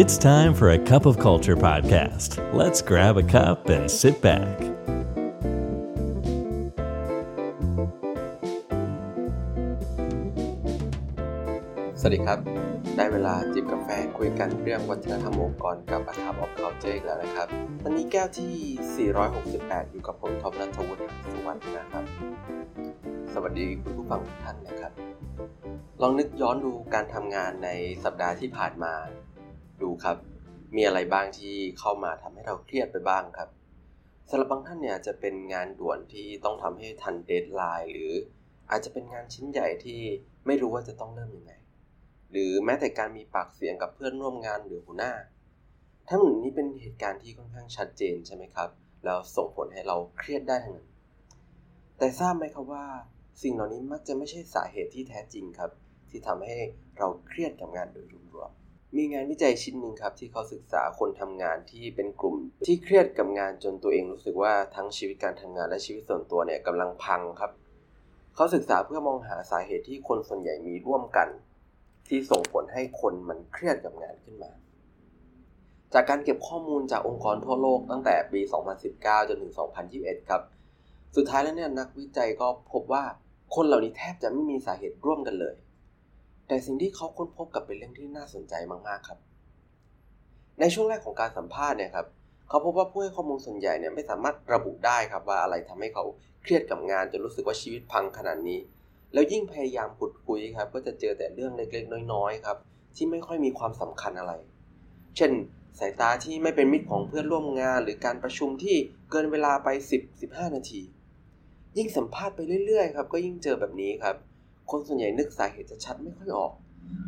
It's time for a cup of culture podcast. Let's grab a cup and sit back. สวัสดีครับ ได้เวลาจิบกาแฟคุยกันเรื่องวัฒนธรรมองค์กรกับอาคาบออฟเคาเจอีกแล้วนะครับวันนี้แก้วที่ 468 อยู่กับผมทอมนัทวุฒิสุวรรณนะครับ สวัสดีคุณผู้ฟังทุกท่านนะครับ ลองนึกย้อนดูการทำงานในสัปดาห์ที่ผ่านมา ดูครับ มีอะไรบ้างที่เข้ามาทำให้เราเครียดไปบ้างครับสำหรับบางท่านเนี่ยจะเป็นงานด่วนที่ต้องทำให้ทันเดทไลน์หรืออาจจะเป็นงานชิ้นใหญ่ที่ไม่รู้ว่าจะต้องเริ่มยังไง หรือแม้แต่การมีปากเสียงกับเพื่อนร่วมงานหรือหัวหน้า ทั้งหมดนี้เป็นเหตุการณ์ที่ค่อนข้างชัดเจนใช่ไหมครับ แล้วส่งผลให้เราเครียดได้ทั้งนั้น แต่ทราบไหมครับว่า สิ่งเหล่านี้มักจะไม่ใช่สาเหตุที่แท้จริงครับ ที่ทำให้เราเครียดกับงานโดยรวมๆ มีงานวิจัยชิ้นหนึ่งครับ ที่เขาศึกษาคนทำงานที่เป็นกลุ่ม ที่เครียดกับงานจนตัวเองรู้สึกว่าทั้งชีวิตการทำงานและชีวิตส่วนตัวเนี่ยกำลังพังครับ เขาศึกษาเพื่อมองหาสาเหตุที่คนส่วนใหญ่มีร่วมกัน ที่ส่งผลให้คนมันเครียดกับงานขึ้นมา จากการเก็บข้อมูลจากองค์กรทั่วโลกตั้งแต่ปี 2019 จนถึง 2021 ครับ สุดท้ายแล้วเนี่ยนักวิจัยก็พบว่าคนเหล่านี้แทบจะไม่มีสาเหตุร่วมกันเลย แต่สิ่งที่เขาค้นพบกับเป็นเรื่องที่น่าสนใจมากๆครับ ในช่วงแรกของการสัมภาษณ์เนี่ยครับเขาพบว่าผู้ให้ข้อมูลส่วนใหญ่เนี่ยไม่สามารถระบุได้ครับว่าอะไรทำให้เขาเครียดกับงานจนรู้สึกว่าชีวิตพังขนาดนี้ แล้วยิ่งพยายามขุดคุยครับก็จะเจอแต่เรื่องเล็กๆ น้อยๆครับที่ไม่ค่อยมีความสำคัญอะไร เช่น สายตาที่ไม่เป็นมิตรของเพื่อนร่วมงาน หรือการประชุมที่เกินเวลาไป 10-15 นาที ยิ่งสัมภาษณ์ไปเรื่อยๆครับก็ยิ่งเจอแบบนี้ครับ คนส่วนใหญ่นึกสาเหตุจะชัดไม่ค่อยออก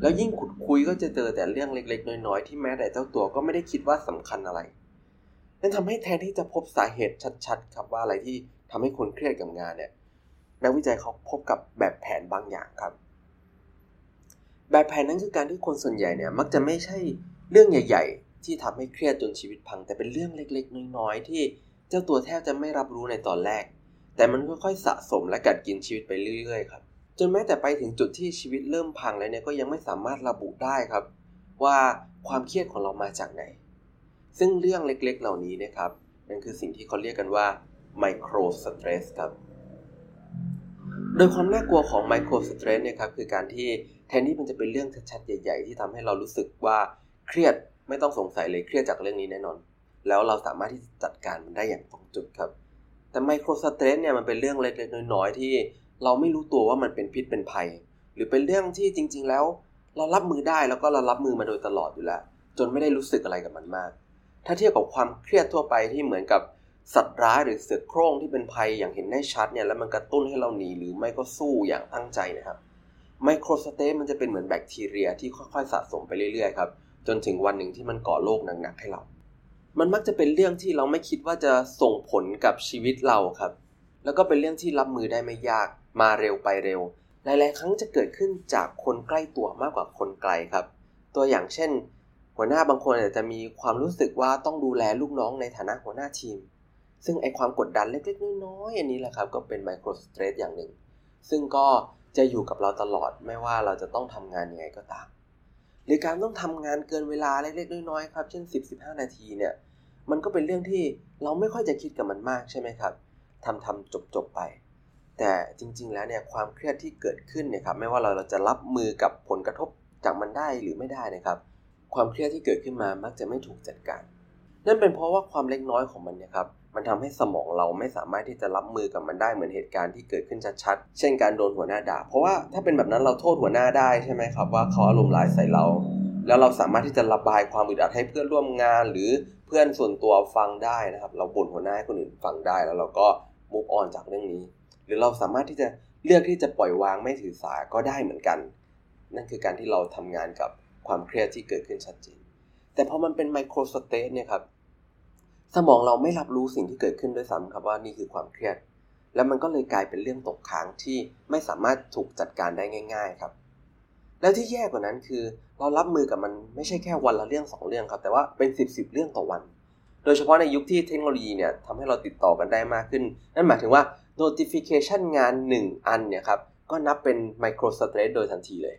แล้วยิ่งขุดคุยก็จะเจอแต่เรื่องเล็กๆ น้อยๆ ที่แม้แต่เจ้าตัวก็ไม่ได้คิดว่าสำคัญอะไรนั่นทำให้แทนที่จะพบสาเหตุชัดๆ ครับว่าอะไรที่ทำให้คนเครียดกับงานเนี่ยนักวิจัยเขาพบกับแบบแผนบางอย่างครับ แบบแผนนั้นคือการที่คนส่วนใหญ่เนี่ยมักจะไม่ใช่เรื่องใหญ่ ๆ ที่ทำให้เครียดจนชีวิตพัง แต่เป็นเรื่องเล็กๆ น้อยๆ ที่เจ้าตัวแทบจะไม่รับรู้ในตอนแรก แต่มันค่อยๆสะสมและกัดกินชีวิตไปเรื่อยๆ ครับ จนแม้แต่ไปถึงจุดที่ชีวิตเริ่มพังแล้วเนี่ยก็ยังไม่สามารถระบุได้ครับ ว่าความเครียดของเรามาจากไหน ซึ่งเรื่องเล็กๆ เหล่านี้นะครับนั่นคือสิ่งที่เขาเรียกกันว่าไมโครสเตรสครับโดยความน่ากลัวของไมโครสเตรสเนี่ยครับคือการที่แทนที่มันจะเป็นเรื่องชัดๆใหญ่ ๆ ที่ทำให้เรารู้สึกว่าเครียดไม่ต้องสงสัยเลยเครียดจากเรื่องนี้แน่นอน แล้วเราสามารถที่จะจัดการมันได้อย่างตรงจุดครับ แต่ไมโครสเตรสเนี่ยมันเป็นเรื่องเล็กๆน้อยๆที่ เราไม่รู้ตัวว่ามันเป็นพิษเป็นภัย หรือเป็นเรื่องที่จริง ๆ แล้ว เรารับมือได้แล้วก็เรารับมือมาโดยตลอดอยู่แล้ว จนไม่ได้รู้สึกอะไรกับมันมาก ถ้าเทียบกับความเครียดทั่วไปที่เหมือนกับสัตว์ร้ายหรือเสือโคร่งที่เป็นภัยอย่างเห็นได้ชัดเนี่ยแล้วมันกระตุ้นให้เราหนีหรือไม่ก็สู้อย่างตั้งใจนะครับไมโครสเตสมันจะเป็นเหมือนแบคทีเรียที่ค่อยๆ สะสมไปเรื่อยๆครับจนถึงวันหนึ่งที่มันก่อโรคหนักๆให้เรา มันมักจะเป็นเรื่องที่เราไม่คิดว่าจะส่งผลกับชีวิตเราครับ แล้วก็เป็นเรื่องที่รับมือได้ไม่ยาก มาเร็วไปเร็ว หลายๆ ครั้งจะเกิดขึ้นจากคนใกล้ตัวมากกว่าคนไกลครับ ตัวอย่างเช่น หัวหน้าบางคนอาจจะมีความรู้สึกว่าต้องดูแลลูกน้องในฐานะหัวหน้าทีม ซึ่งไอความกดดันเล็กๆ น้อยๆอันนี้แหละครับ ก็เป็นไมโครสเตรสอย่างหนึ่ง ซึ่งก็จะอยู่กับเราตลอดไม่ว่าเราจะต้องทำงานยังไงก็ตาม หรือการต้องทำงานเกินเวลาเล็กๆ น้อยๆครับ เช่น 10-15 นาทีเนี่ยมันก็เป็นเรื่องที่เราไม่ค่อยจะคิดกับมันมากใช่ไหมครับทำทำจบๆไป แต่จริง ๆ แล้วเนี่ยความเครียดที่เกิดขึ้นเนี่ยครับไม่ว่าเราเราจะรับมือกับผลกระทบจากมันได้หรือไม่ได้นะครับ ความเครียดที่เกิดขึ้นมามักจะไม่ถูกจัดการ นั่นเป็นเพราะว่าความเล็กน้อยของมันเนี่ยครับมันทำให้สมองเราไม่สามารถที่จะรับมือกับมันได้เหมือนเหตุการณ์ที่เกิดขึ้นชัดๆ เช่นการโดนหัวหน้าด่า เพราะว่าถ้าเป็นแบบนั้นเราโทษหัวหน้าได้ใช่ไหมครับว่าเขาอารมณ์ร้ายใส่เรา แล้วเราสามารถที่จะระบายความอึดอัดให้เพื่อนร่วมงาน หรือเพื่อนส่วนตัวฟังได้นะครับ เราบ่นหัวหน้าให้คนอื่นฟังได้แล้วเราก็มุกออนจากเรื่องนี้ รือเราสามารถที่จะเลือกที่จะปล่อยวางไม่ถือสาก็ได้เหมือนกัน นั่นคือการที่เราทำงานกับความเครียดที่เกิดขึ้นชัดเจน แต่พอมันเป็นไมโครสเตทเนี่ยครับ สมองเราไม่รับรู้สิ่งที่เกิดขึ้นด้วยซ้ำครับว่านี่คือความเครียด แล้วมันก็เลยกลายเป็นเรื่องตกค้างที่ไม่สามารถถูกจัดการได้ง่าย ๆครับ แล้วที่แย่กว่านั้นคือ เรารับมือกับมันไม่ใช่แค่วันละเรื่องสองเรื่องครับ แต่ว่าเป็นสิบสิบเรื่องต่อวัน โดยเฉพาะในยุคที่เทคโนโลยีเนี่ยทำให้เราติดต่อกันได้มากขึ้น นั่นหมายถึงว่า notification งาน 1 อันเนี่ยครับ ก็นับเป็น micro stress โดยทันทีเลย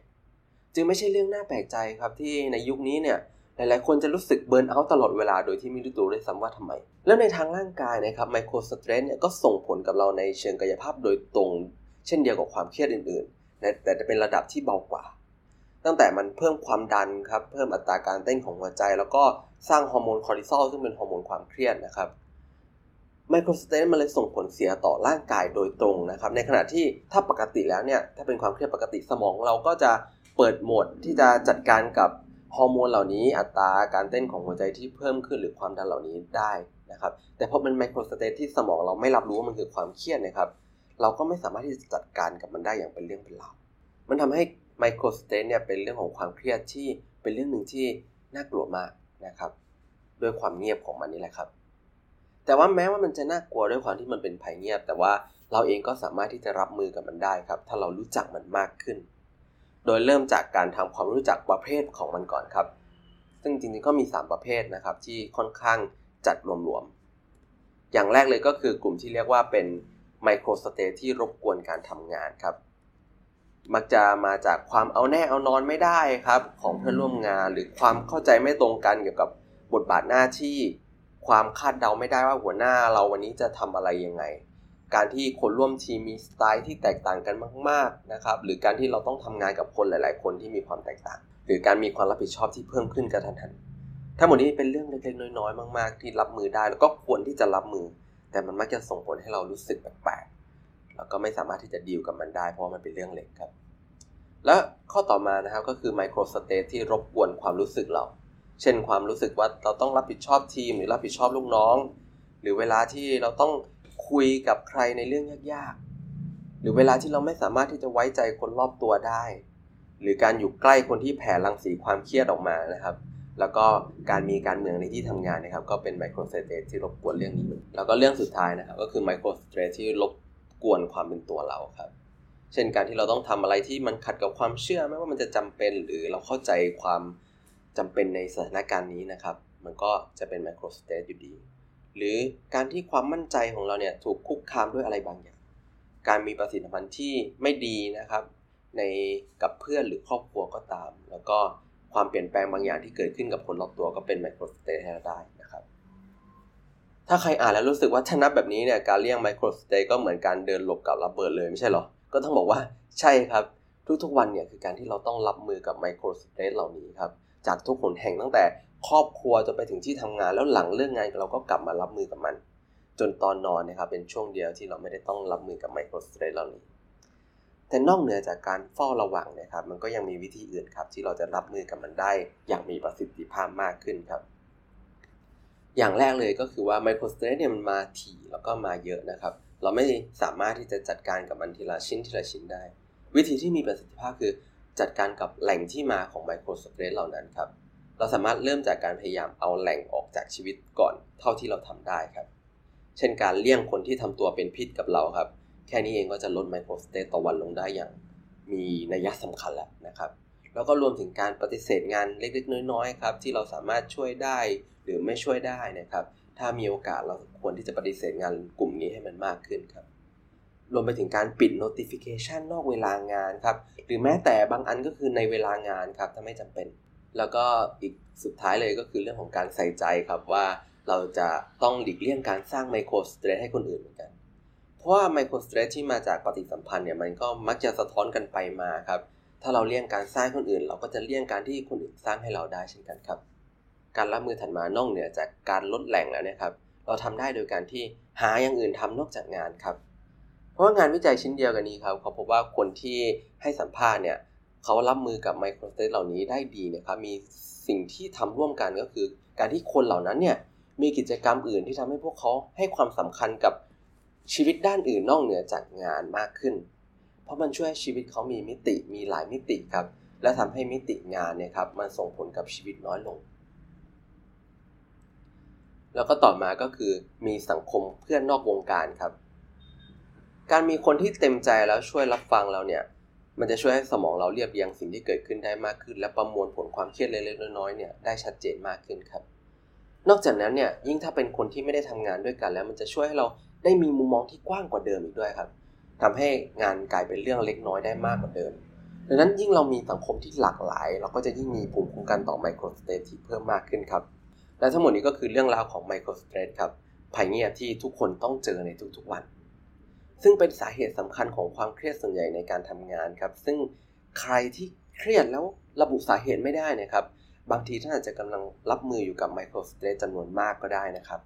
จึงไม่ใช่เรื่องน่าแปลกใจครับที่ในยุคนี้เนี่ยหลายๆ คนจะรู้สึกเบิร์นเอาท์ตลอดเวลาโดยที่ไม่รู้ตัวด้วยซ้ำว่าทำไม แล้วในทางร่างกายนะครับไมโครสเตรสเนี่ยก็ส่งผลกับเราในเชิงกายภาพโดยตรง เช่นเดียวกับความเครียดอื่นๆแต่จะเป็นระดับที่เบากว่า ตั้งแต่มันเพิ่มความดันครับ เพิ่มอัตราการเต้นของหัวใจ แล้วก็สร้างฮอร์โมนคอร์ติซอลซึ่งเป็นฮอร์โมนความเครียดนะครับ micro-stress มันเลยส่งผลเสียต่อร่างกายโดยตรงนะครับ ในขณะที่ถ้าปกติแล้วเนี่ย ถ้าเป็นความเครียดปกติสมองเราก็จะเปิดโหมดที่จะจัดการกับฮอร์โมนเหล่านี้อัตราการเต้นของหัวใจที่เพิ่มขึ้นหรือความดันเหล่านี้ได้นะครับแต่พอเป็น micro-stress ที่สมองเราไม่รับรู้ว่ามันคือความเครียดนะครับ เราก็ไม่สามารถที่จะจัดการกับมันได้อย่างเป็นเรื่องเป็นราวมันทำให้ไมโครสเตนเนี่ยเป็นเรื่องของความเครียดที่เป็นเรื่องหนึ่งที่น่ากลัวมากนะครับ ด้วยความเงียบของมันนี่แหละครับ แต่ว่าแม้ว่ามันจะน่ากลัวด้วยความที่มันเป็นภัยเงียบ แต่ว่าเราเองก็สามารถที่จะรับมือกับมันได้ครับ ถ้าเรารู้จักมันมากขึ้น โดยเริ่มจากการทำความรู้จักประเภทของมันก่อนครับ ซึ่งจริงๆก็มี 3 ประเภทนะครับ ที่ค่อนข้างจัดรวมๆ อย่างแรกเลยก็คือกลุ่มที่เรียกว่าเป็นไมโครสเตทที่รบกวนการทำงานครับ มักจะมาจากความเอาแน่เอานอนไม่ได้ครับ ของเพื่อนร่วมงานหรือความเข้าใจไม่ตรงกันเกี่ยวกับบทบาทหน้าที่ ความคาดเดาไม่ได้ว่าหัวหน้าเราวันนี้จะทำอะไรยังไง การที่คนร่วมทีมมีสไตล์ที่แตกต่างกันมาก ๆนะครับ หรือการที่เราต้องทำงานกับคนหลาย ๆ คนที่มีความแตกต่าง หรือการมีความรับผิดชอบที่เพิ่มขึ้นกระทันหันทั้งหมดนี้เป็นเรื่องเล็กๆน้อยๆ มาก ๆ ที่รับมือได้แล้วก็ควรที่จะรับมือ แต่มันมักจะส่งผลให้เรารู้สึกแปลกๆแล้วก็ไม่สามารถที่จะดีลกับมันได้เพราะมันเป็นเรื่องเล็กครับ และข้อต่อมานะครับก็คือไมโครสเตทที่รบกวนความรู้สึกเรา เช่นความรู้สึกว่าเราต้องรับผิดชอบทีม หรือรับผิดชอบลูกน้อง หรือเวลาที่เราต้องคุยกับใครในเรื่องยากๆ หรือเวลาที่เราไม่สามารถที่จะไว้ใจคนรอบตัวได้ หรือการอยู่ใกล้คนที่แผ่รังสีความเครียดออกมานะครับ แล้วก็การมีการเมืองในที่ทำงานนะครับ ก็เป็น micro-stress ที่รบกวนเรื่องนี้ แล้วก็เรื่องสุดท้ายนะครับ ก็คือ micro-stress ที่รบกวนความเป็นตัวเราครับเช่นการที่เราต้องทำอะไรที่มันขัดกับความเชื่อไม่ว่ามันจะจำเป็นหรือเราเข้าใจความ จำเป็นในสถานการณ์นี้นะครับ มันก็จะเป็น micro-stress อยู่ดี หรือการที่ความมั่นใจของเราเนี่ยถูกคุกคามด้วยอะไรบางอย่าง การมีประสิทธิภาพที่ไม่ดีนะครับ ในกับเพื่อนหรือครอบครัวก็ตาม แล้วก็ความเปลี่ยนแปลงบางอย่างที่เกิดขึ้นกับคนรอบตัวก็เป็น micro-stress ให้เราได้นะครับ ถ้าใครอ่านแล้วรู้สึกว่าถ้านับแบบนี้เนี่ยการเลี่ยง micro-stress ก็เหมือนการเดินหลบกับระเบิดเลยไม่ใช่หรอ ก็ต้องบอกว่าใช่ครับทุกๆวันเนี่ยคือการที่เราต้องรับมือกับ micro-stress เหล่านี้ครับ จากทุกหนแห่งตั้งแต่ครอบครัวจนไปถึงที่ทำงานแล้วหลังเรื่องงานเราก็กลับมารับมือกับมัน จนตอนนอนนะครับเป็นช่วงเดียวที่เราไม่ได้ต้องรับมือกับ micro-stress เหล่านี้ แต่นอกเหนือจากการเฝ้าระวังนะครับ มันก็ยังมีวิธีอื่นครับ ที่เราจะรับมือกับมันได้ อย่างมีประสิทธิภาพมากขึ้นครับ อย่างแรกเลยก็คือว่าไมโครสเตรสเนี่ยมันมาถี่แล้วก็มาเยอะนะครับ เราไม่สามารถที่จะจัดการกับมันทีละชิ้นทีละชิ้นได้ วิธีที่มีประสิทธิภาพคือ จัดการกับแหล่งที่มาของไมโครสเตรสเหล่านั้นครับ เราสามารถเริ่มจากการพยายามเอาแหล่งออกจากชีวิตก่อนเท่าที่เราทำได้ครับ เช่นการเลี่ยงคนที่ทำตัวเป็นพิษกับเราครับ แค่นี้เองก็จะลดไมโครสเตรสต่อวันลงได้อย่างมีนัยสำคัญแล้วนะครับ แล้วก็รวมถึงการปฏิเสธงานเล็กๆ น้อยๆครับที่เราสามารถช่วยได้หรือไม่ช่วยได้นะครับ ถ้ามีโอกาสเราควรที่จะปฏิเสธงานกลุ่มนี้ให้มันมากขึ้นครับ รวมไปถึงการปิด notification นอกเวลางานครับ หรือแม้แต่บางอันก็คือในเวลางานครับ ถ้าไม่จำเป็น แล้วก็อีกสุดท้ายเลยก็คือเรื่องของการใส่ใจครับว่าเราจะต้องหลีกเลี่ยงการสร้างไมโครสเตรสให้คนอื่นเหมือนกัน เพราะว่าไมโครสเตรสที่มาจากปฏิสัมพันธ์เนี่ยมันก็มักจะสะท้อนกันไปมาครับ ถ้าเราเลี่ยงการสร้างคนอื่น เราก็จะเลี่ยงการที่คนอื่นสร้างให้เราได้เช่นกันครับ การรับมือถัดมานอกเหนือจากการลดแหล่งแล้วนะครับ เราทำได้โดยการที่หาอย่างอื่นทำนอกจากงานครับ ราะงานวิจัยชิ้นเดียวกันนี้ครับเขาพบว่าคนที่ให้สัมภาษณ์เนี่ยเขารับมือกับไมโครสเตทเหล่านี้ได้ดีนะครับมีสิ่งที่ทำร่วมกันก็คือ การที่คนเหล่านั้นเนี่ยมีกิจกรรมอื่นที่ทำให้พวกเขาให้ความสำคัญกับชีวิตด้านอื่นนอกเหนือจากงานมากขึ้น เพราะมันช่วยให้ชีวิตเขามีมิติมีหลายมิติครับ และทำให้มิติงานเนี่ยครับมันส่งผลกับชีวิตน้อยลง แล้วก็ต่อมาก็คือมีสังคมเพื่อนนอกวงการครับ การมีคนที่เต็มใจแล้วช่วยรับฟังเราเนี่ย มันจะช่วยให้สมองเราเรียบเรียงสิ่งที่เกิดขึ้นได้มากขึ้น และประมวลผลความเครียดเล็กๆน้อยๆเนี่ยได้ชัดเจนมากขึ้นครับ นอกจากนั้นเนี่ยยิ่งถ้าเป็นคนที่ไม่ได้ทำงานด้วยกัน แล้วมันจะช่วยให้เราได้มีมุมมองที่กว้างกว่าเดิมอีกด้วยครับทำให้งานกลายเป็นเรื่องเล็กน้อยได้มากกว่าเดิมดังนั้นยิ่งเรามีสังคมที่หลากหลาย เราก็จะยิ่งมีภูมิคุ้มกันต่อไมโครสเตรสที่เพิ่มมากขึ้นครับและทั้งหมดนี้ก็คือเรื่องราวของไมโครสเตรสครับภัยเงียบที่ทุกคนต้องเจอในทุกๆวัน ซึ่งเป็นสาเหตุสำคัญของความเครียดส่วนใหญ่ในการทำงานครับ ซึ่งใครที่เครียดแล้วระบุสาเหตุไม่ได้นะครับ บางทีท่านอาจจะกำลังรับมืออยู่กับไมโครสเตรสจำนวนมากก็ได้นะครับ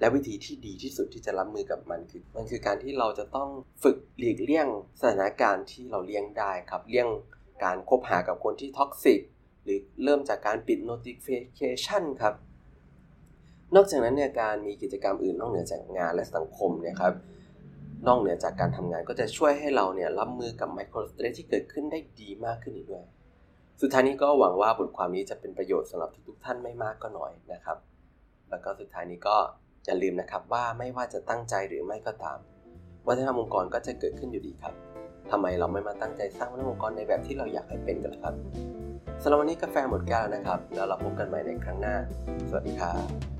และวิธีที่ดีที่สุดที่จะรับมือกับมันคือ มันคือการที่เราจะต้องฝึกหลีกเลี่ยงสถานการณ์ที่เราเลี่ยงได้ครับเลี่ยงการคบหากับคนที่ท็อกซิกหรือเริ่มจากการปิด notification ครับ นอกจากนั้นเนี่ยการมีกิจกรรมอื่นนอกเหนือจากงานและสังคมเนี่ยครับ นอกเหนือจากการทำงานก็จะช่วยให้เราเนี่ยรับมือกับไมโครสเตรสที่เกิดขึ้นได้ดีมากขึ้นอีกด้วย สุดท้ายนี้ก็หวังว่าบทความนี้จะเป็นประโยชน์สำหรับทุกๆท่านไม่มากก็น้อยนะครับ แล้วก็สุดท้ายนี้ก็อย่าลืมนะครับว่าไม่ว่าจะตั้งใจหรือไม่ก็ตาม วัฒนธรรมองค์กรก็จะเกิดขึ้นอยู่ดีครับทำไมเราไม่มาตั้งใจสร้างวัฒนธรรมองค์กรในแบบที่เราอยากให้เป็นกันล่ะครับสำหรับวันนี้กาแฟหมดแก้วนะครับ แล้วเราพบกันใหม่ในครั้งหน้า สวัสดีครับ